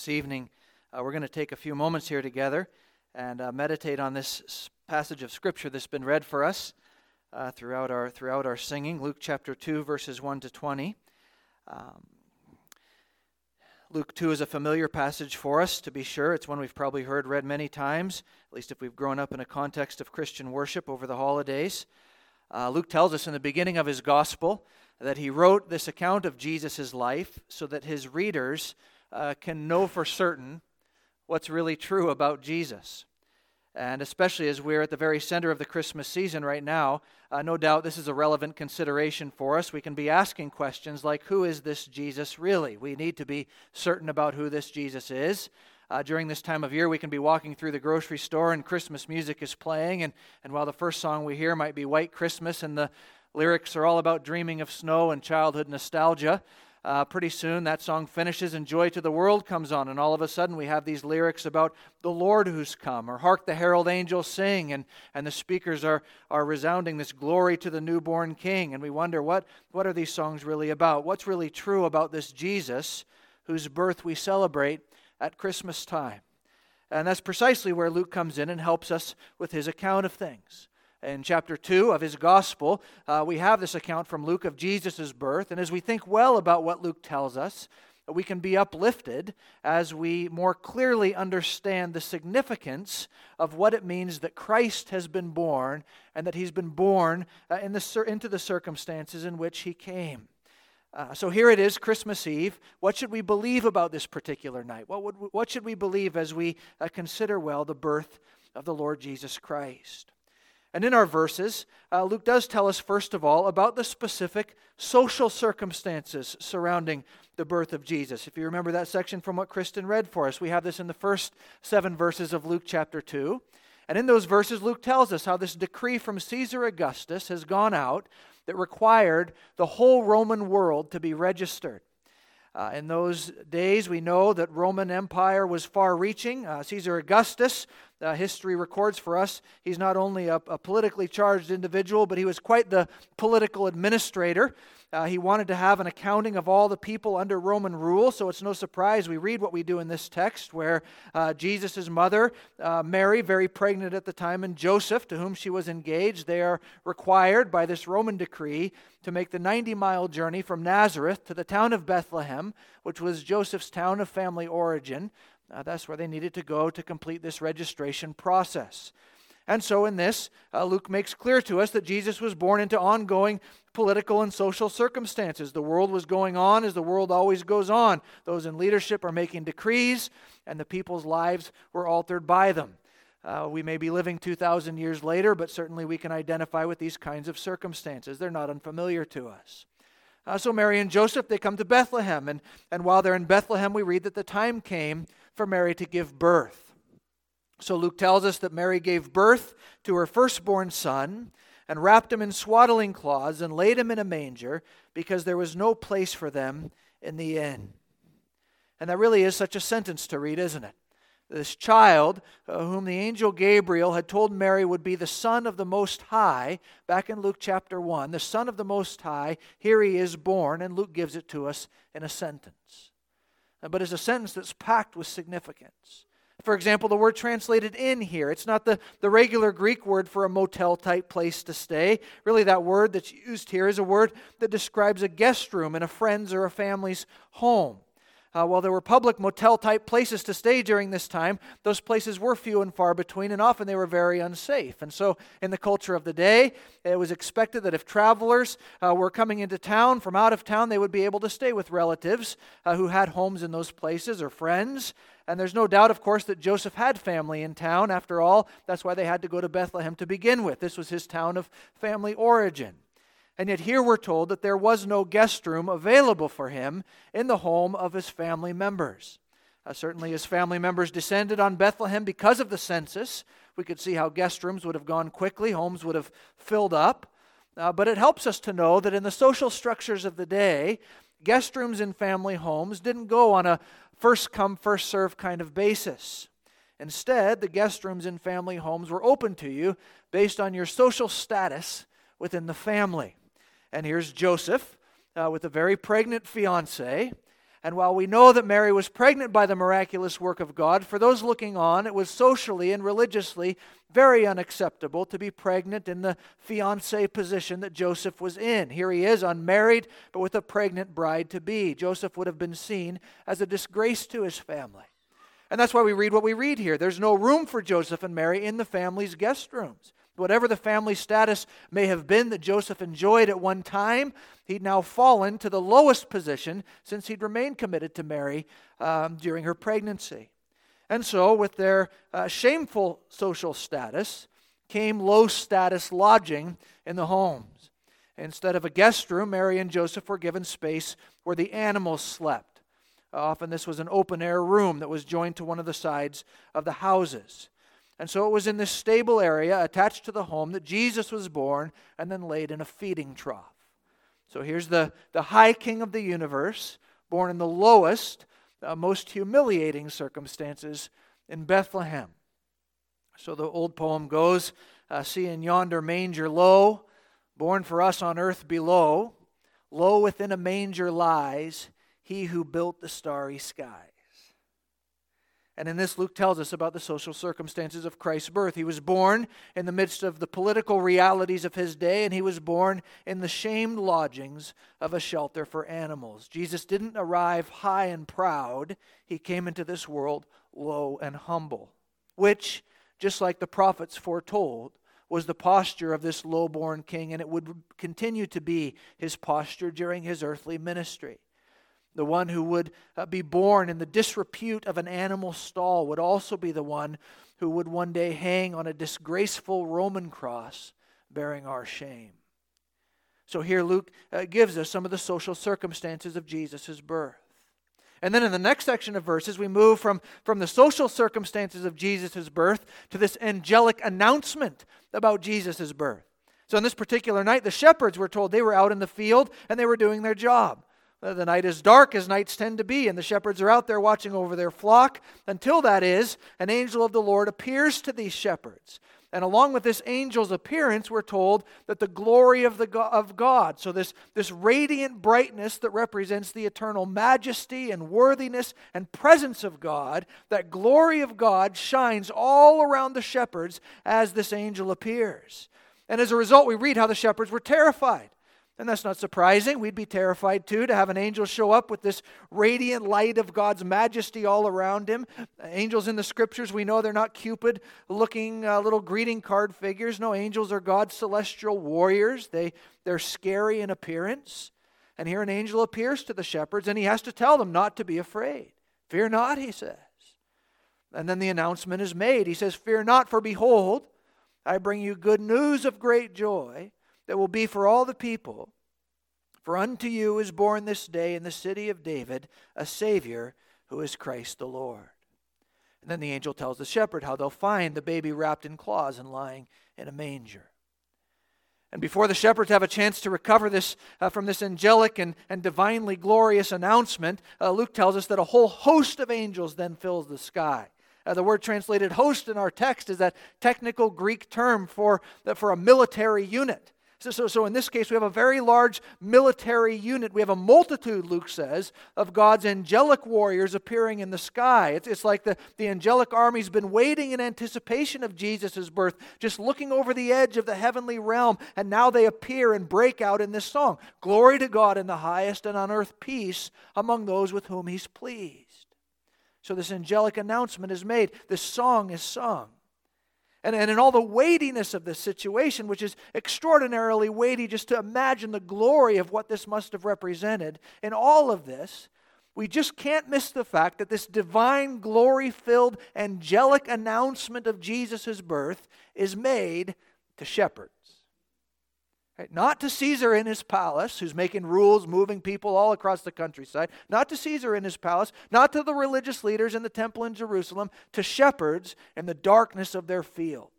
This evening, uh, we're going to take a few moments here together and uh, meditate on this passage of Scripture that's been read for us uh, throughout, our, throughout our singing Luke chapter 2, verses 1 to 20. Um, Luke 2 is a familiar passage for us, to be sure. It's one we've probably heard read many times, at least if we've grown up in a context of Christian worship over the holidays. Uh, Luke tells us in the beginning of his gospel that he wrote this account of Jesus' life so that his readers uh, can know for certain what's really true about Jesus. And especially as we're at the very center of the Christmas season right now, uh, no doubt this is a relevant consideration for us. We can be asking questions like, Who is this Jesus really? We need to be certain about who this Jesus is. Uh, during this time of year, we can be walking through the grocery store and Christmas music is playing. And, and while the first song we hear might be White Christmas and the lyrics are all about dreaming of snow and childhood nostalgia, uh, pretty soon that song finishes and Joy to the World comes on, and all of a sudden we have these lyrics about the Lord who's come, or Hark the Herald Angels Sing, and, and the speakers are, are resounding this glory to the newborn King. And we wonder what, what are these songs really about? What's really true about this Jesus whose birth we celebrate at Christmas time? And that's precisely where Luke comes in and helps us with his account of things in chapter 2 of his gospel, uh, we have this account from Luke of Jesus' birth. And as we think well about what Luke tells us, we can be uplifted as we more clearly understand the significance of what it means that Christ has been born and that he's been born uh, in the, into the circumstances in which he came. Uh, so here it is, Christmas Eve. What should we believe about this particular night? What, would, what should we believe as we uh, consider well the birth of the Lord Jesus Christ? And in our verses, uh, Luke does tell us, first of all, about the specific social circumstances surrounding the birth of Jesus. If you remember that section from what Kristen read for us, we have this in the first seven verses of Luke chapter 2. And in those verses, Luke tells us how this decree from Caesar Augustus has gone out that required the whole Roman world to be registered. Uh, in those days, we know that Roman Empire was far-reaching. Uh, Caesar Augustus, uh, history records for us, he's not only a, a, politically charged individual, but he was quite the political administrator. Uh, he wanted to have an accounting of all the people under Roman rule, so it's no surprise we read what we do in this text, where uh, Jesus' mother, uh, Mary, very pregnant at the time, and Joseph, to whom she was engaged, they are required by this Roman decree to make the 90 mile journey from Nazareth to the town of Bethlehem, which was Joseph's town of family origin. Uh, that's where they needed to go to complete this registration process. And so, in this, uh, Luke makes clear to us that Jesus was born into ongoing political and social circumstances. The world was going on as the world always goes on. Those in leadership are making decrees, and the people's lives were altered by them. Uh, we may be living 2,000 years later, but certainly we can identify with these kinds of circumstances. They're not unfamiliar to us. Uh, so, Mary and Joseph, they come to Bethlehem. And, and while they're in Bethlehem, we read that the time came for Mary to give birth. So Luke tells us that Mary gave birth to her firstborn son and wrapped him in swaddling cloths and laid him in a manger because there was no place for them in the inn. And that really is such a sentence to read, isn't it? This child, uh, whom the angel Gabriel had told Mary would be the Son of the Most High, back in Luke chapter 1, the Son of the Most High, here he is born, and Luke gives it to us in a sentence. But it's a sentence that's packed with significance. For example, the word translated in here, it's not the, the regular Greek word for a motel type place to stay. Really, that word that's used here is a word that describes a guest room in a friend's or a family's home. Uh, while there were public motel type places to stay during this time, those places were few and far between, and often they were very unsafe. And so, in the culture of the day, it was expected that if travelers uh, were coming into town from out of town, they would be able to stay with relatives uh, who had homes in those places or friends. And there's no doubt, of course, that Joseph had family in town. After all, that's why they had to go to Bethlehem to begin with. This was his town of family origin. And yet, here we're told that there was no guest room available for him in the home of his family members. Uh, certainly, his family members descended on Bethlehem because of the census. We could see how guest rooms would have gone quickly, homes would have filled up. Uh, but it helps us to know that in the social structures of the day, guest rooms in family homes didn't go on a first come, first serve kind of basis. Instead, the guest rooms in family homes were open to you based on your social status within the family. And here's Joseph uh, with a very pregnant fiancee. And while we know that Mary was pregnant by the miraculous work of God, for those looking on, it was socially and religiously very unacceptable to be pregnant in the fiance position that Joseph was in. Here he is, unmarried, but with a pregnant bride to be. Joseph would have been seen as a disgrace to his family. And that's why we read what we read here. There's no room for Joseph and Mary in the family's guest rooms. Whatever the family status may have been that Joseph enjoyed at one time, he'd now fallen to the lowest position since he'd remained committed to Mary um, during her pregnancy. And so, with their uh, shameful social status, came low status lodging in the homes. Instead of a guest room, Mary and Joseph were given space where the animals slept. Often, this was an open air room that was joined to one of the sides of the houses. And so it was in this stable area attached to the home that Jesus was born and then laid in a feeding trough. So here's the, the high king of the universe, born in the lowest, uh, most humiliating circumstances in Bethlehem. So the old poem goes uh, See in yonder manger low, born for us on earth below, low within a manger lies he who built the starry sky. And in this, Luke tells us about the social circumstances of Christ's birth. He was born in the midst of the political realities of his day, and he was born in the shamed lodgings of a shelter for animals. Jesus didn't arrive high and proud, he came into this world low and humble, which, just like the prophets foretold, was the posture of this low born king, and it would continue to be his posture during his earthly ministry. The one who would uh, be born in the disrepute of an animal stall would also be the one who would one day hang on a disgraceful Roman cross bearing our shame. So here Luke uh, gives us some of the social circumstances of Jesus' birth. And then in the next section of verses, we move from, from the social circumstances of Jesus' birth to this angelic announcement about Jesus' birth. So on this particular night, the shepherds were told they were out in the field and they were doing their job. Uh, the night is dark, as nights tend to be, and the shepherds are out there watching over their flock. Until that is, an angel of the Lord appears to these shepherds. And along with this angel's appearance, we're told that the glory of, the God, of God, so this, this radiant brightness that represents the eternal majesty and worthiness and presence of God, that glory of God shines all around the shepherds as this angel appears. And as a result, we read how the shepherds were terrified. And that's not surprising. We'd be terrified too to have an angel show up with this radiant light of God's majesty all around him. Angels in the scriptures, we know they're not Cupid looking uh, little greeting card figures. No, angels are God's celestial warriors. They, they're scary in appearance. And here an angel appears to the shepherds and he has to tell them not to be afraid. Fear not, he says. And then the announcement is made. He says, Fear not, for behold, I bring you good news of great joy that will be for all the people. For unto you is born this day in the city of David a Savior who is Christ the Lord. And then the angel tells the shepherd how they'll find the baby wrapped in cloths and lying in a manger. And before the shepherds have a chance to recover this uh, from this angelic and, and divinely glorious announcement, uh, Luke tells us that a whole host of angels then fills the sky. Uh, the word translated host in our text is that technical Greek term for, for a military unit. So, so, so in this case, we have a very large military unit. We have a multitude, Luke says, of God's angelic warriors appearing in the sky. It's, it's like the, the angelic army's been waiting in anticipation of Jesus' birth, just looking over the edge of the heavenly realm, and now they appear and break out in this song Glory to God in the highest, and on earth peace among those with whom he's pleased. So this angelic announcement is made, this song is sung. And, and in all the weightiness of this situation, which is extraordinarily weighty, just to imagine the glory of what this must have represented, in all of this, we just can't miss the fact that this divine, glory filled, angelic announcement of Jesus' birth is made to shepherds. Not to Caesar in his palace, who's making rules, moving people all across the countryside. Not to Caesar in his palace. Not to the religious leaders in the temple in Jerusalem. To shepherds in the darkness of their fields.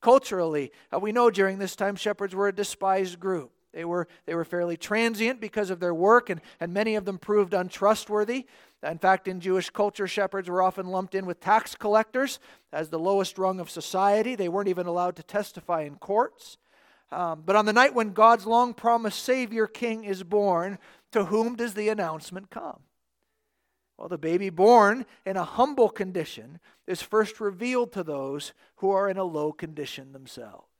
Culturally, uh, we know during this time shepherds were a despised group. They were, they were fairly transient because of their work, and, and many of them proved untrustworthy. In fact, in Jewish culture, shepherds were often lumped in with tax collectors as the lowest rung of society. They weren't even allowed to testify in courts. Um, but on the night when God's long promised Savior King is born, to whom does the announcement come? Well, the baby born in a humble condition is first revealed to those who are in a low condition themselves.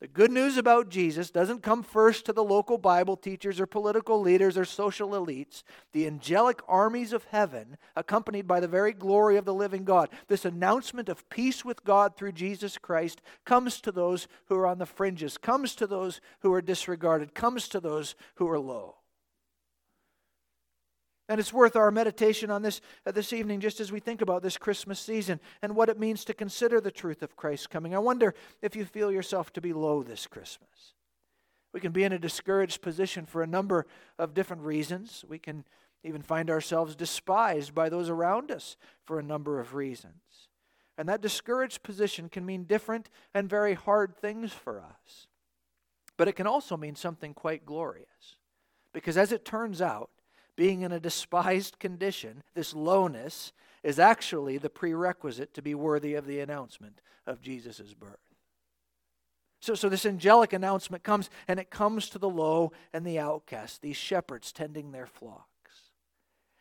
The good news about Jesus doesn't come first to the local Bible teachers or political leaders or social elites. The angelic armies of heaven, accompanied by the very glory of the living God, this announcement of peace with God through Jesus Christ comes to those who are on the fringes, comes to those who are disregarded, comes to those who are low. And it's worth our meditation on this uh, this evening just as we think about this Christmas season and what it means to consider the truth of Christ's coming. I wonder if you feel yourself to be low this Christmas. We can be in a discouraged position for a number of different reasons. We can even find ourselves despised by those around us for a number of reasons. And that discouraged position can mean different and very hard things for us. But it can also mean something quite glorious. Because as it turns out, being in a despised condition, this lowness, is actually the prerequisite to be worthy of the announcement of Jesus' birth. So, so this angelic announcement comes, and it comes to the low and the outcast, these shepherds tending their flocks.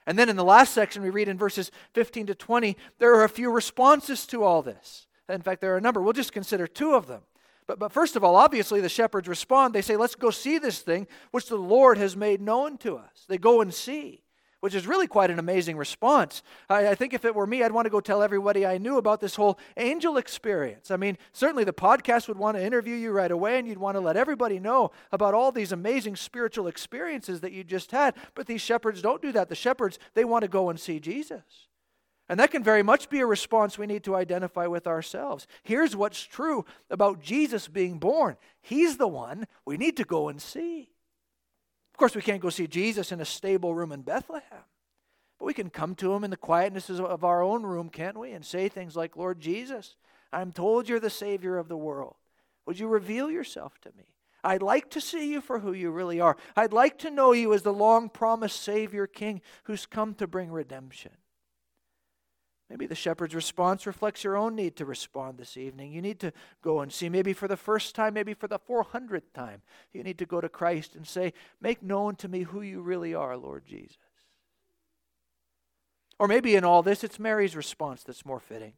And then in the last section, we read in verses 15 to 20, there are a few responses to all this. In fact, there are a number. We'll just consider two of them. But, but first of all, obviously, the shepherds respond. They say, Let's go see this thing which the Lord has made known to us. They go and see, which is really quite an amazing response. I, I think if it were me, I'd want to go tell everybody I knew about this whole angel experience. I mean, certainly the podcast would want to interview you right away, and you'd want to let everybody know about all these amazing spiritual experiences that you just had. But these shepherds don't do that. The shepherds, they want to go and see Jesus. And that can very much be a response we need to identify with ourselves. Here's what's true about Jesus being born He's the one we need to go and see. Of course, we can't go see Jesus in a stable room in Bethlehem, but we can come to Him in the quietness of our own room, can't we? And say things like, Lord Jesus, I'm told you're the Savior of the world. Would you reveal yourself to me? I'd like to see you for who you really are. I'd like to know you as the long promised Savior King who's come to bring redemption. Maybe the shepherd's response reflects your own need to respond this evening. You need to go and see, maybe for the first time, maybe for the 400th time. You need to go to Christ and say, Make known to me who you really are, Lord Jesus. Or maybe in all this, it's Mary's response that's more fitting.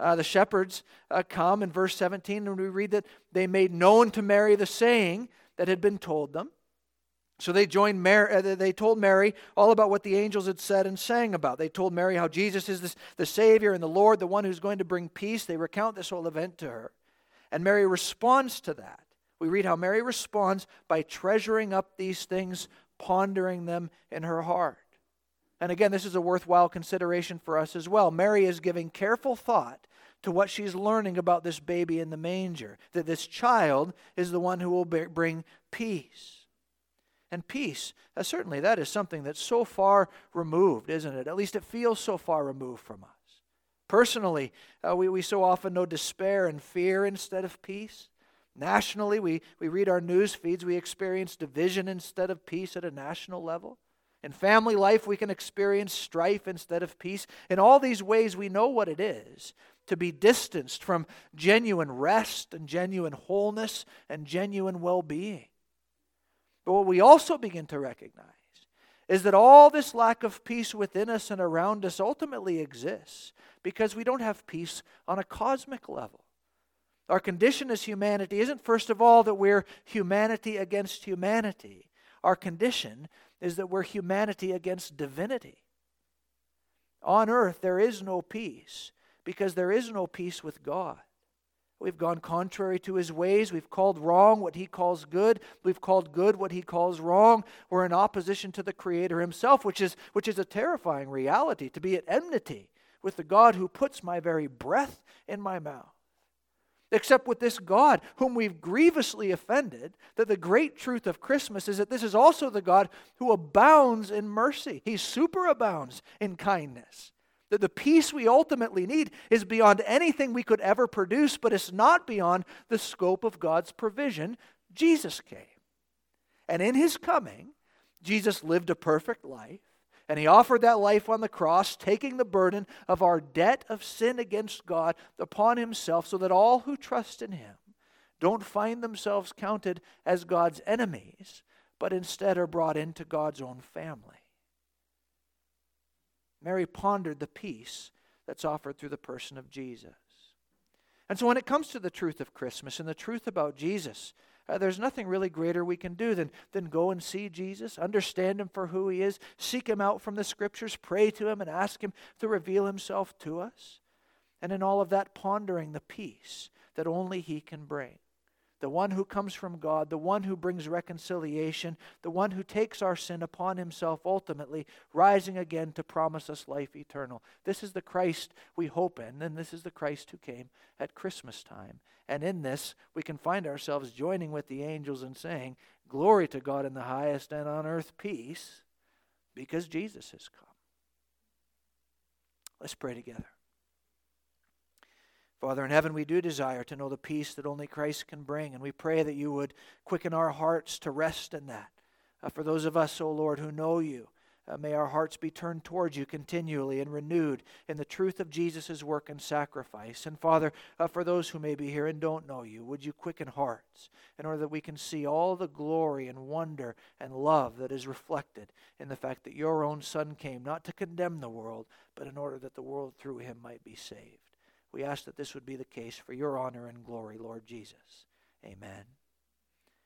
Uh, the shepherds uh, come in verse 17, and we read that they made known to Mary the saying that had been told them. So they joined Mary, uh, they told Mary all about what the angels had said and sang about. They told Mary how Jesus is the Savior and the Lord, the one who's going to bring peace. They recount this whole event to her. And Mary responds to that. We read how Mary responds by treasuring up these things, pondering them in her heart. And again, this is a worthwhile consideration for us as well. Mary is giving careful thought to what she's learning about this baby in the manger, that this child is the one who will bring peace and peace. Uh, certainly, that is something that's so far removed, isn't it? At least it feels so far removed from us. Personally, uh, we, we so often know despair and fear instead of peace. Nationally, we, we read our news feeds, we experience division instead of peace at a national level. In family life, we can experience strife instead of peace. In all these ways, we know what it is to be distanced from genuine rest and genuine wholeness and genuine well being. But what we also begin to recognize is that all this lack of peace within us and around us ultimately exists because we don't have peace on a cosmic level. Our condition as humanity isn't, first of all, that we're humanity against humanity. Our condition is that we're humanity against divinity. On earth, there is no peace because there is no peace with God. We've gone contrary to his ways. We've called wrong what he calls good. We've called good what he calls wrong. We're in opposition to the Creator himself, which is, which is a terrifying reality to be at enmity with the God who puts my very breath in my mouth. Except with this God, whom we've grievously offended, that the great truth of Christmas is that this is also the God who abounds in mercy. He superabounds in kindness. That the peace we ultimately need is beyond anything we could ever produce, but it's not beyond the scope of God's provision. Jesus came. And in his coming, Jesus lived a perfect life, and he offered that life on the cross, taking the burden of our debt of sin against God upon himself, so that all who trust in him don't find themselves counted as God's enemies, but instead are brought into God's own family. Mary pondered the peace that's offered through the person of Jesus. And so, when it comes to the truth of Christmas and the truth about Jesus, uh, there's nothing really greater we can do than, than go and see Jesus, understand him for who he is, seek him out from the scriptures, pray to him, and ask him to reveal himself to us. And in all of that, pondering the peace that only he can bring the one who comes from God, the one who brings reconciliation, the one who takes our sin upon himself ultimately, rising again to promise us life eternal. This is the Christ we hope in, and this is the Christ who came at Christmas time. And in this, we can find ourselves joining with the angels and saying, Glory to God in the highest, and on earth peace, because Jesus has come. Let's pray together. Father in heaven, we do desire to know the peace that only Christ can bring, and we pray that you would quicken our hearts to rest in that. Uh, for those of us, O oh Lord, who know you, uh, may our hearts be turned towards you continually and renewed in the truth of Jesus' work and sacrifice. And Father, uh, for those who may be here and don't know you, would you quicken hearts in order that we can see all the glory and wonder and love that is reflected in the fact that your own Son came not to condemn the world, but in order that the world through him might be saved. We ask that this would be the case for your honor and glory, Lord Jesus. Amen.